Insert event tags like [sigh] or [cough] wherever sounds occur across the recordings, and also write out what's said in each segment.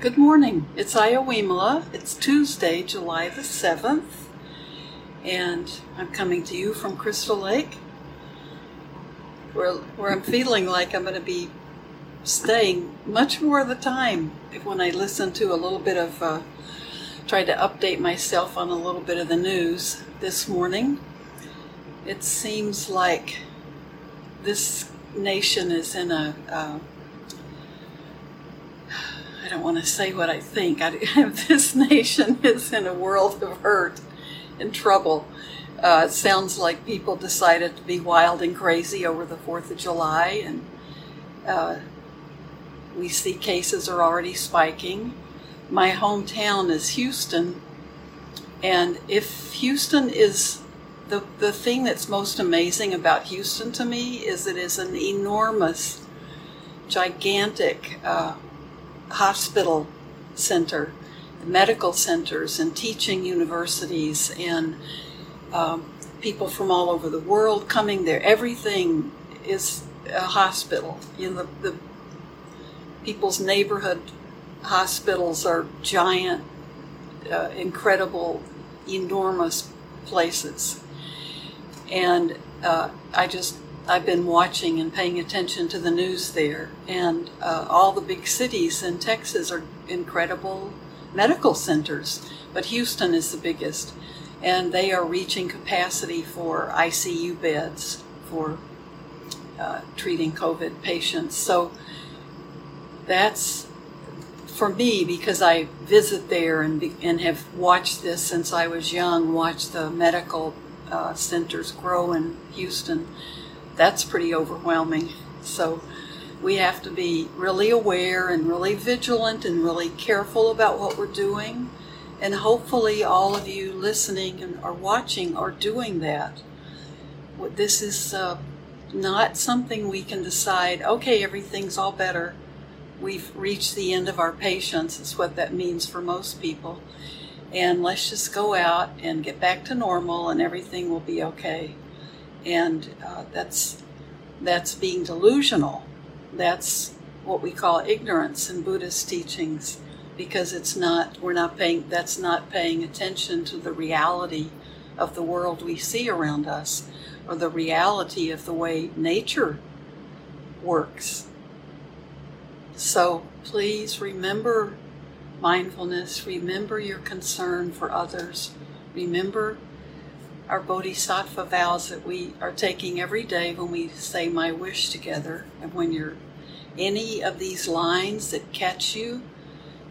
Good morning. It's Iowimala. It's Tuesday, July the 7th, and I'm coming to you from Crystal Lake, where, where I'm feeling like I'm going to be staying much more of the time when I listen to a little bit of, uh, try to update myself on a little bit of the news this morning. It seems like this nation is in a, uh, I don't want to say what I think. I, [laughs] this nation is in a world of hurt and trouble. Uh, it sounds like people decided to be wild and crazy over the 4th of July, and uh, we see cases are already spiking. My hometown is Houston, and if Houston is the, the thing that's most amazing about Houston to me is it is an enormous, gigantic uh, hospital center, medical centers, and teaching universities, and um, people from all over the world coming there. Everything is a hospital. You know, the, the people's neighborhood hospitals are giant, uh, incredible, enormous places. And uh, I just I've been watching and paying attention to the news there, and uh, all the big cities in Texas are incredible medical centers, but Houston is the biggest, and they are reaching capacity for ICU beds for uh, treating COVID patients. So that's for me because I visit there and, and have watched this since I was young, watched the medical uh, centers grow in Houston that's pretty overwhelming. So we have to be really aware and really vigilant and really careful about what we're doing. And hopefully, all of you listening and or watching are doing that. This is uh, not something we can decide, okay, everything's all better. We've reached the end of our patience, is what that means for most people. And let's just go out and get back to normal and everything will be okay and uh, that's that's being delusional. That's what we call ignorance in Buddhist teachings, because it's not we're not paying that's not paying attention to the reality of the world we see around us, or the reality of the way nature works. So please remember mindfulness, remember your concern for others, remember our bodhisattva vows that we are taking every day when we say my wish together. And when you're any of these lines that catch you,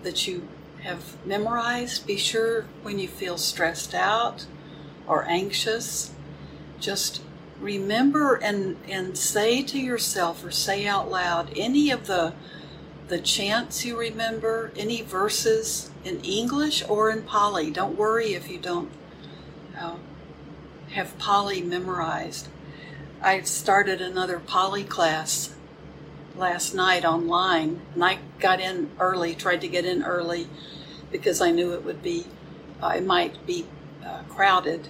that you have memorized, be sure when you feel stressed out or anxious, just remember and, and say to yourself or say out loud any of the the chants you remember, any verses in English or in Pali. Don't worry if you don't uh, have Pali memorized. I started another Pali class last night online, and I got in early, tried to get in early because I knew it would be, uh, it might be uh, crowded.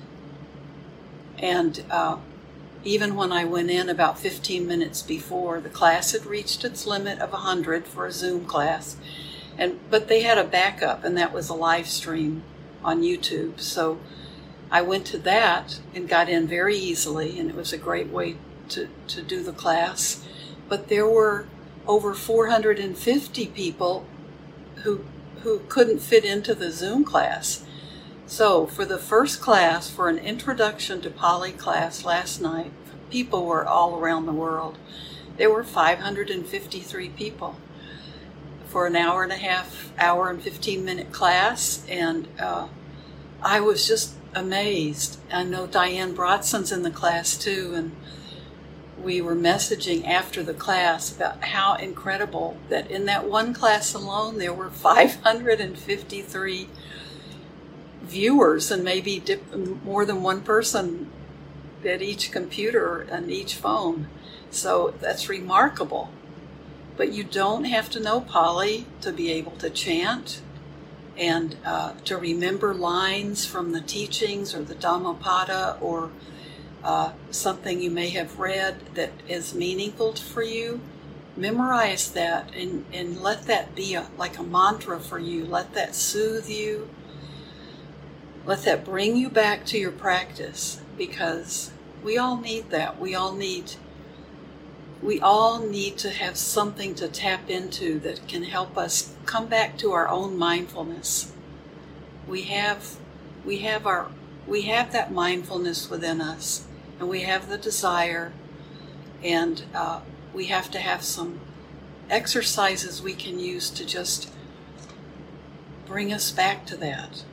And uh, even when I went in about 15 minutes before, the class had reached its limit of 100 for a Zoom class. And, but they had a backup, and that was a live stream on YouTube. So I went to that and got in very easily, and it was a great way to, to do the class. But there were over 450 people who who couldn't fit into the Zoom class. So for the first class, for an introduction to Pali class last night, people were all around the world. There were 553 people for an hour and a half, hour and 15 minute class, and uh, I was just amazed. I know Diane Brodson's in the class too, and we were messaging after the class about how incredible that in that one class alone there were [laughs] 553 viewers and maybe more than one person at each computer and each phone. So that's remarkable. But you don't have to know Pali to be able to chant and uh, to remember lines from the teachings or the Dhammapada or uh, something you may have read that is meaningful for you, memorize that and, and let that be a, like a mantra for you. Let that soothe you. Let that bring you back to your practice because we all need that. We all need we all need to have something to tap into that can help us come back to our own mindfulness. We have we have our we have that mindfulness within us and we have the desire and uh, we have to have some exercises we can use to just bring us back to that.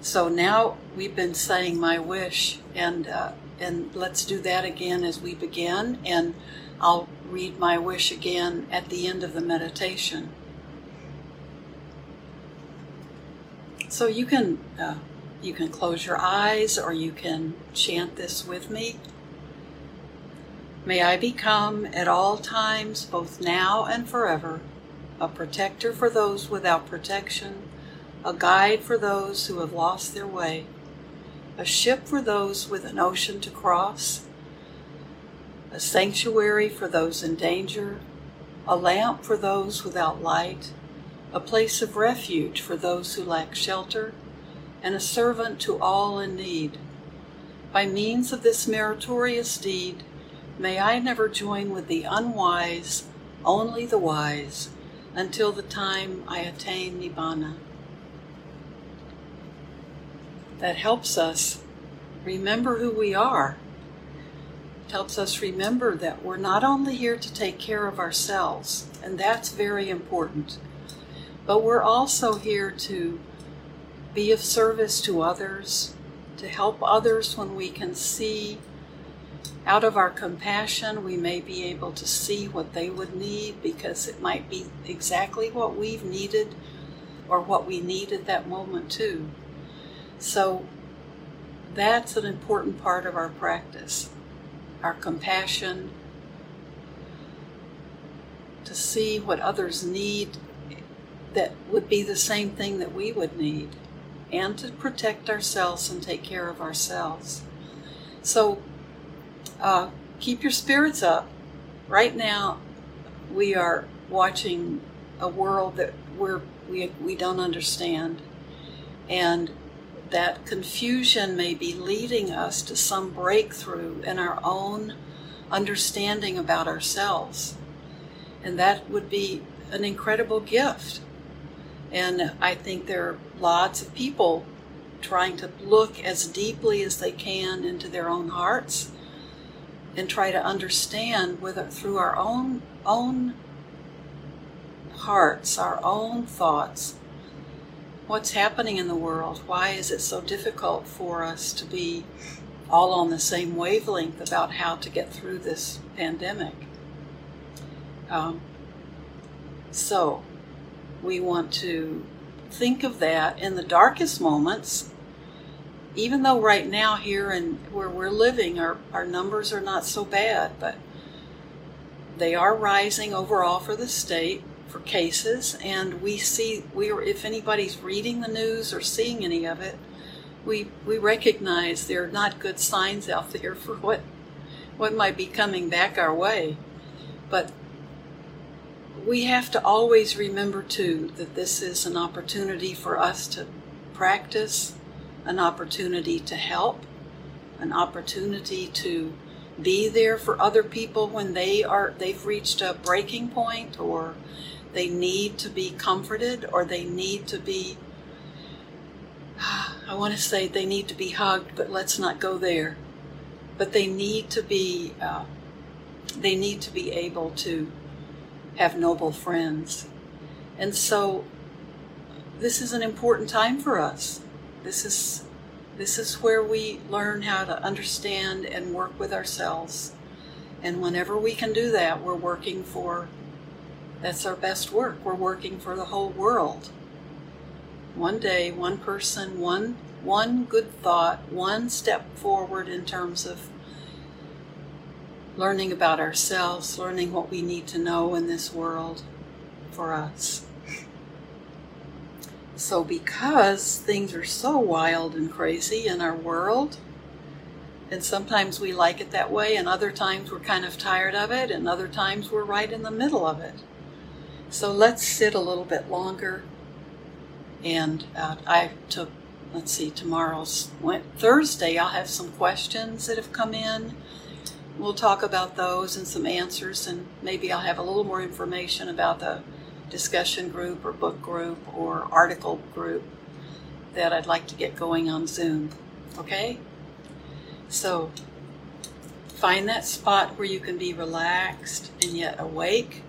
So now we've been saying my wish, and uh, and let's do that again as we begin. And I'll read my wish again at the end of the meditation. So you can uh, you can close your eyes, or you can chant this with me. May I become at all times, both now and forever, a protector for those without protection, a guide for those who have lost their way, a ship for those with an ocean to cross, a sanctuary for those in danger, a lamp for those without light, a place of refuge for those who lack shelter, and a servant to all in need. By means of this meritorious deed, May I never join with the unwise, only the wise, until the time I attain Nibbana. That helps us remember who we are. It helps us remember that we're not only here to take care of ourselves, and that's very important, but we're also here to be of service to others, to help others when we can see out of our compassion, we may be able to see what they would need because it might be exactly what we've needed or what we need at that moment, too. So that's an important part of our practice our compassion, to see what others need that would be the same thing that we would need, and to protect ourselves and take care of ourselves. So uh, keep your spirits up. Right now, we are watching a world that we're, we, we don't understand. And that confusion may be leading us to some breakthrough in our own understanding about ourselves. And that would be an incredible gift. And I think there are lots of people trying to look as deeply as they can into their own hearts and try to understand whether through our own own hearts, our own thoughts, what's happening in the world. Why is it so difficult for us to be all on the same wavelength about how to get through this pandemic? Um, so, we want to think of that in the darkest moments even though right now here and where we're living, our, our numbers are not so bad, but they are rising overall for the state for cases, and we see we are, if anybody's reading the news or seeing any of it, we we recognize there are not good signs out there for what what might be coming back our way, but we have to always remember too that this is an opportunity for us to practice an opportunity to help, an opportunity to be there for other people when they are they've reached a breaking point or they need to be comforted or they need to be [sighs] I want to say they need to be hugged, but let's not go there. But they need to be uh, they need to be able to have noble friends, and so this is an important time for us. This is this is where we learn how to understand and work with ourselves. And whenever we can do that, we're working for that's our best work. We're working for the whole world. One day, one person, one one good thought, one step forward in terms of learning about ourselves, learning what we need to know in this world for us. So, because things are so wild and crazy in our world, And sometimes we like it that way, and other times we're kind of tired of it, and other times we're right in the middle of it. So let's sit a little bit longer. And uh, I took, let's see, tomorrow's Thursday, I'll have some questions that have come in. We'll talk about those and some answers, and maybe I'll have a little more information about the discussion group or book group or article group that I'd like to get going on Zoom. Okay? So, find that spot where you can be relaxed and yet awake.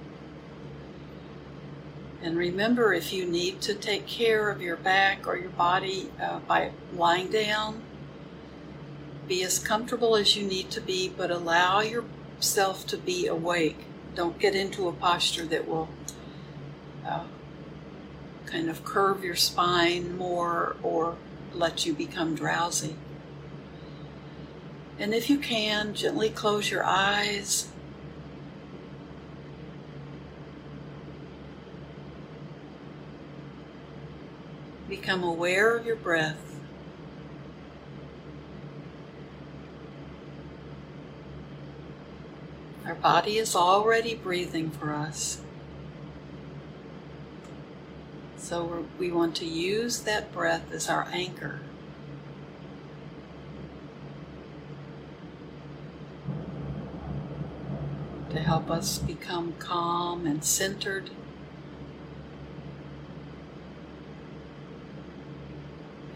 And remember, if you need to take care of your back or your body uh, by lying down, be as comfortable as you need to be, but allow yourself to be awake. Don't get into a posture that will uh, kind of curve your spine more or let you become drowsy. And if you can, gently close your eyes. Become aware of your breath. Our body is already breathing for us. So we want to use that breath as our anchor. To help us become calm and centered.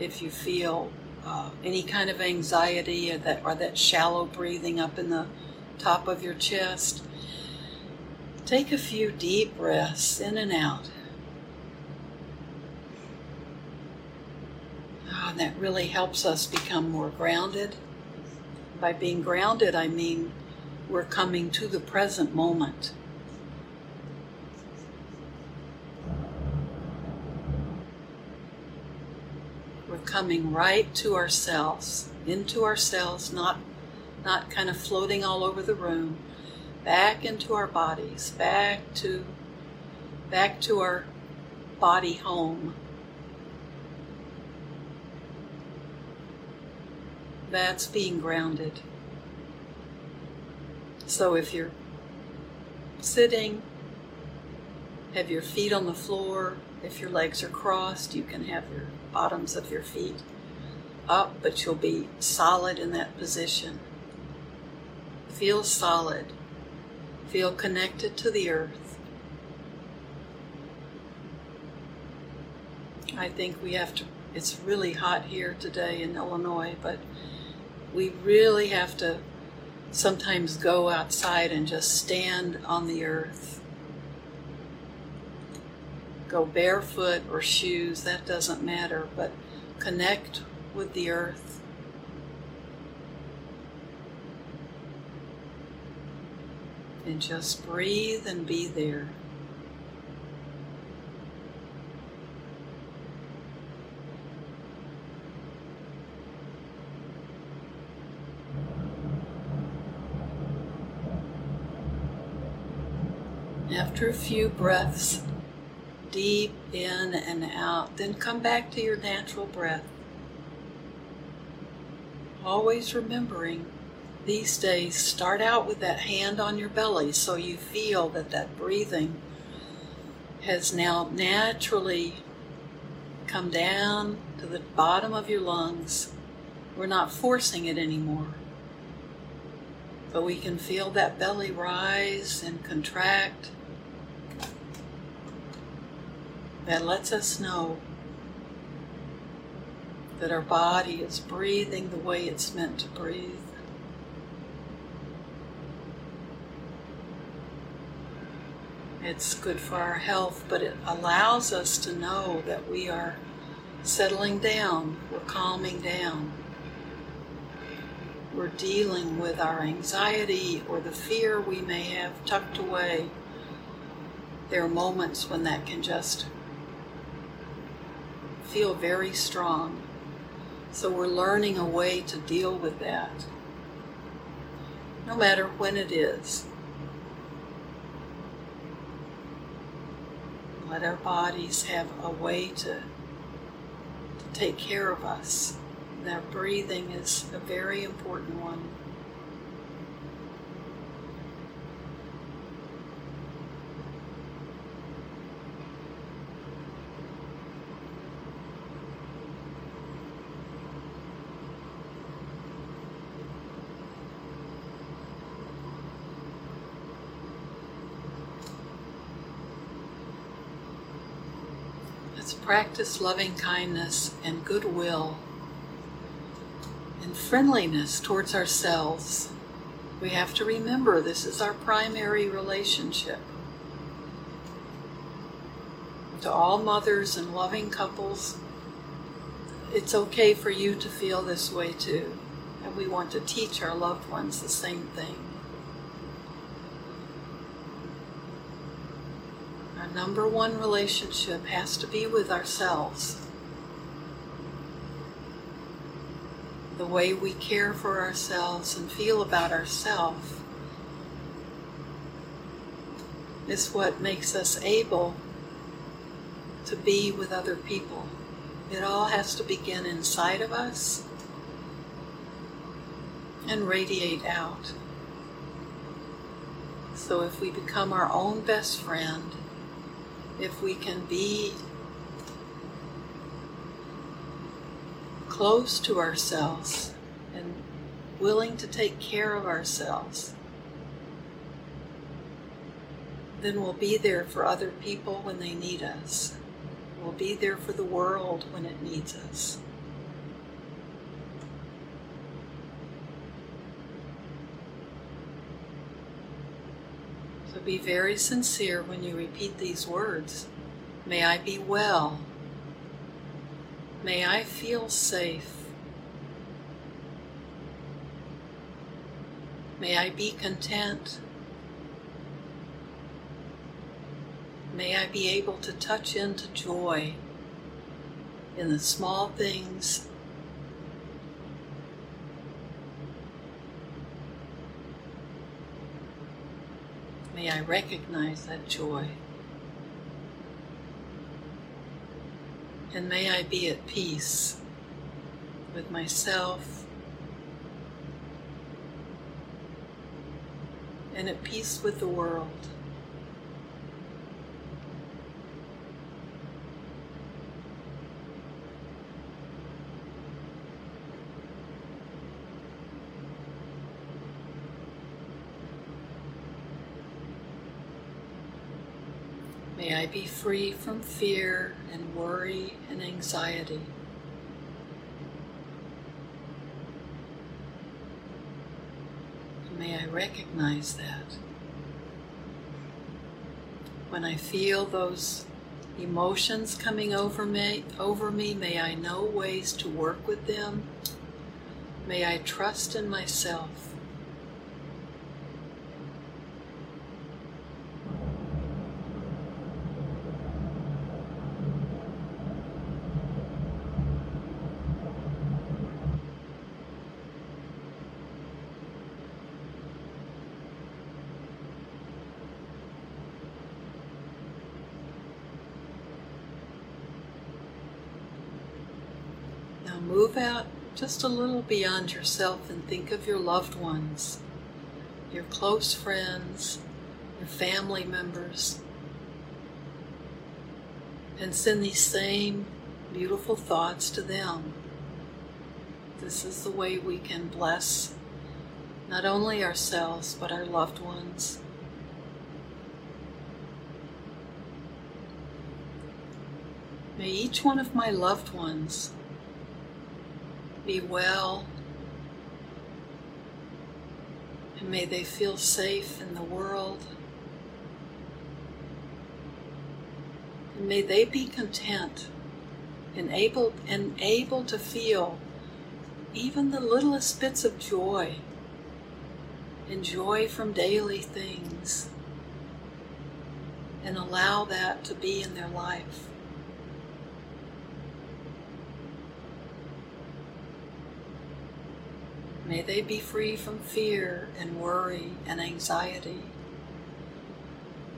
If you feel uh, any kind of anxiety or that, or that shallow breathing up in the top of your chest, take a few deep breaths in and out. and that really helps us become more grounded. By being grounded, I mean we're coming to the present moment. Coming right to ourselves, into ourselves, not not kind of floating all over the room, back into our bodies, back to back to our body home. That's being grounded. So if you're sitting, have your feet on the floor. If your legs are crossed, you can have your bottoms of your feet up, but you'll be solid in that position. Feel solid. Feel connected to the earth. I think we have to, it's really hot here today in Illinois, but we really have to sometimes go outside and just stand on the earth. Go barefoot or shoes, that doesn't matter, but connect with the earth. And just breathe and be there. After a few breaths, deep in and out, then come back to your natural breath. Always remembering these days, start out with that hand on your belly so you feel that that breathing has now naturally come down to the bottom of your lungs. We're not forcing it anymore. But we can feel that belly rise and contract that lets us know that our body is breathing the way it's meant to breathe. It's good for our health, but it allows us to know that we are settling down, we're calming down. We're dealing with our anxiety or the fear we may have tucked away. There are moments when that can just feel very strong. So we're learning a way to deal with that, no matter when it is. Let our bodies have a way to, to take care of us. That breathing is a very important one. Let's practice loving kindness and goodwill and friendliness towards ourselves. We have to remember this is our primary relationship. To all mothers and loving couples, it's okay for you to feel this way too. And we want to teach our loved ones the same thing. Number one relationship has to be with ourselves. The way we care for ourselves and feel about ourselves is what makes us able to be with other people. It all has to begin inside of us and radiate out. So if we become our own best friend, if we can be close to ourselves and willing to take care of ourselves, then we'll be there for other people when they need us. We'll be there for the world when it needs us. Be very sincere when you repeat these words. May I be well. May I feel safe. May I be content. May I be able to touch into joy in the small things. May I recognize that joy. And may I be at peace with myself and at peace with the world. May I be free from fear and worry and anxiety. May I recognize that. When I feel those emotions coming over me, over me, may I know ways to work with them. May I trust in myself. Now move out just a little beyond yourself and think of your loved ones, your close friends, your family members, and send these same beautiful thoughts to them. This is the way we can bless not only ourselves but our loved ones. May each one of my loved ones be well, and may they feel safe in the world. And may they be content and able and able to feel even the littlest bits of joy and joy from daily things and allow that to be in their life. May they be free from fear and worry and anxiety.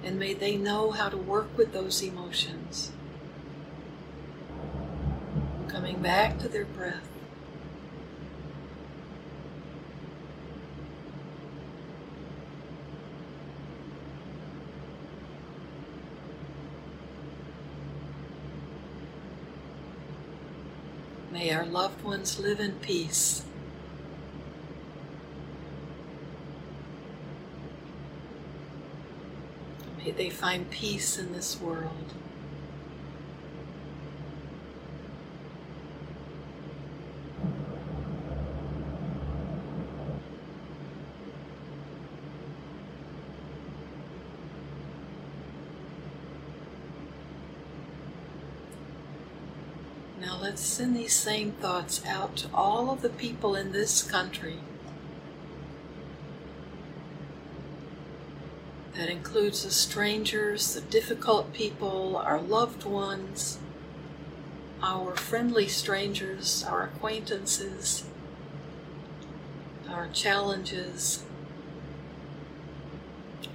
And may they know how to work with those emotions. Coming back to their breath. May our loved ones live in peace. They find peace in this world. Now let's send these same thoughts out to all of the people in this country. That includes the strangers, the difficult people, our loved ones, our friendly strangers, our acquaintances, our challenges.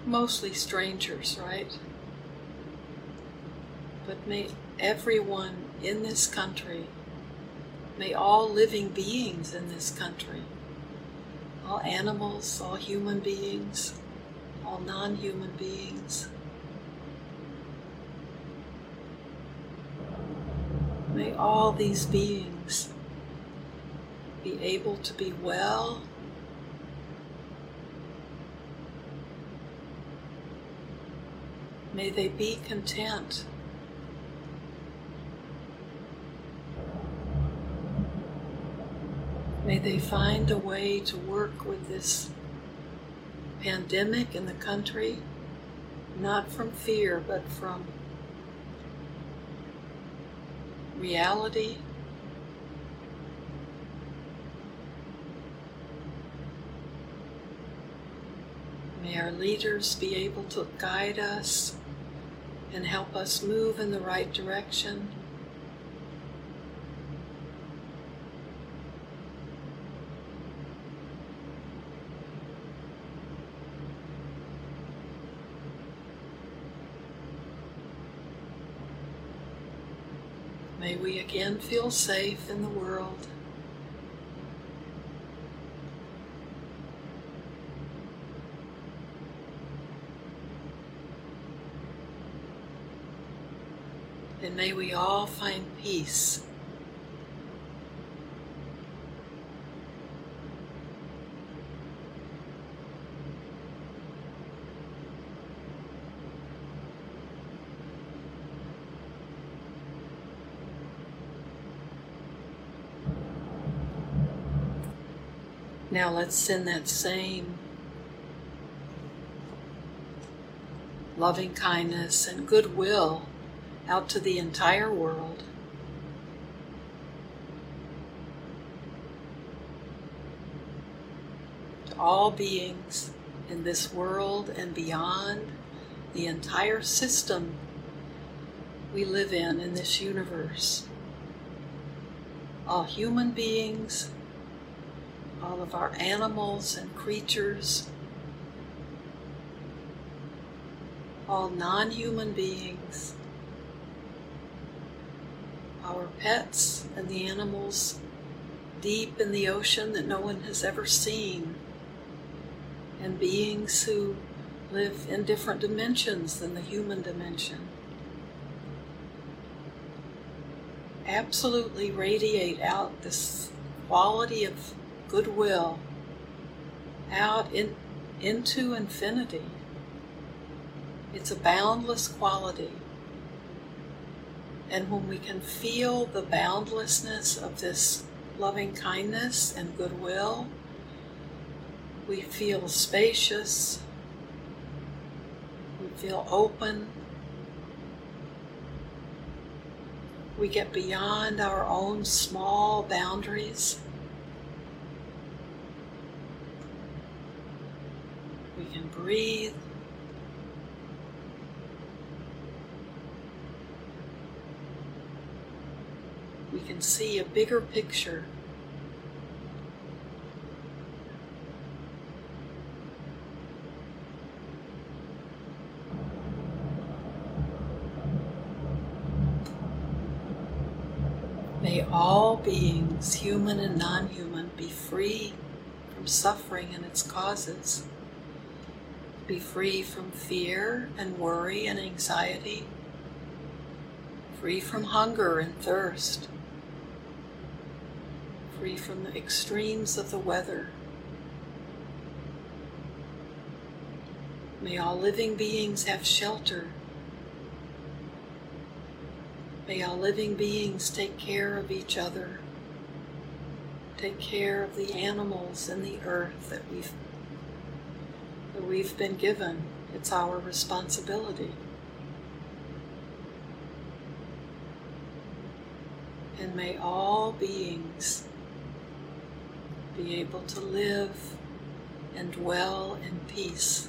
Mostly strangers, right? But may everyone in this country, may all living beings in this country, all animals, all human beings, all non human beings, may all these beings be able to be well. May they be content. May they find a way to work with this pandemic in the country, not from fear, but from reality. May our leaders be able to guide us and help us move in the right direction. May we again feel safe in the world. And may we all find peace. Now let's send that same loving kindness and goodwill out to the entire world. To all beings in this world and beyond, the entire system we live in in this universe. All human beings, all of our animals and creatures, all non human beings, our pets and the animals deep in the ocean that no one has ever seen, and beings who live in different dimensions than the human dimension. Absolutely radiate out this quality of goodwill out in, into infinity. It's a boundless quality. And when we can feel the boundlessness of this loving kindness and goodwill, we feel spacious, we feel open, we get beyond our own small boundaries. Can breathe. We can see a bigger picture. May all beings, human and non human, be free from suffering and its causes be free from fear and worry and anxiety, free from hunger and thirst, free from the extremes of the weather. May all living beings have shelter. May all living beings take care of each other. Take care of the animals and the earth that we've that we've been given. It's our responsibility. And may all beings be able to live and dwell in peace.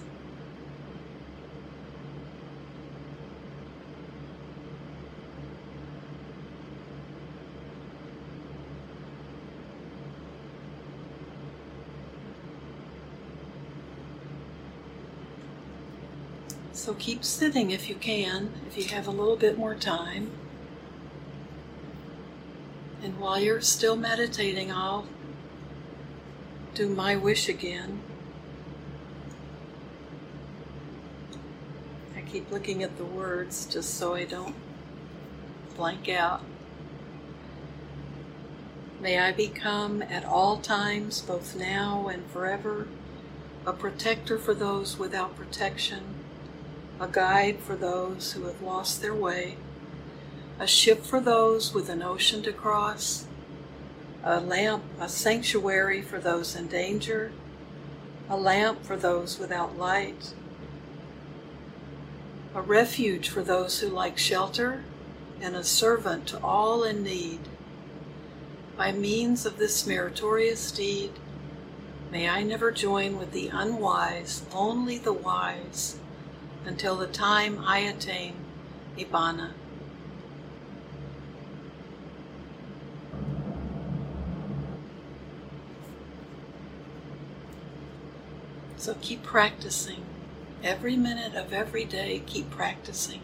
So keep sitting if you can, if you have a little bit more time. And while you're still meditating, I'll do my wish again. I keep looking at the words just so I don't blank out. May I become at all times, both now and forever, a protector for those without protection a guide for those who have lost their way, a ship for those with an ocean to cross, a lamp, a sanctuary for those in danger, a lamp for those without light, a refuge for those who like shelter, and a servant to all in need. By means of this meritorious deed, may I never join with the unwise, only the wise until the time I attain Nibbana. So keep practicing. Every minute of every day, keep practicing.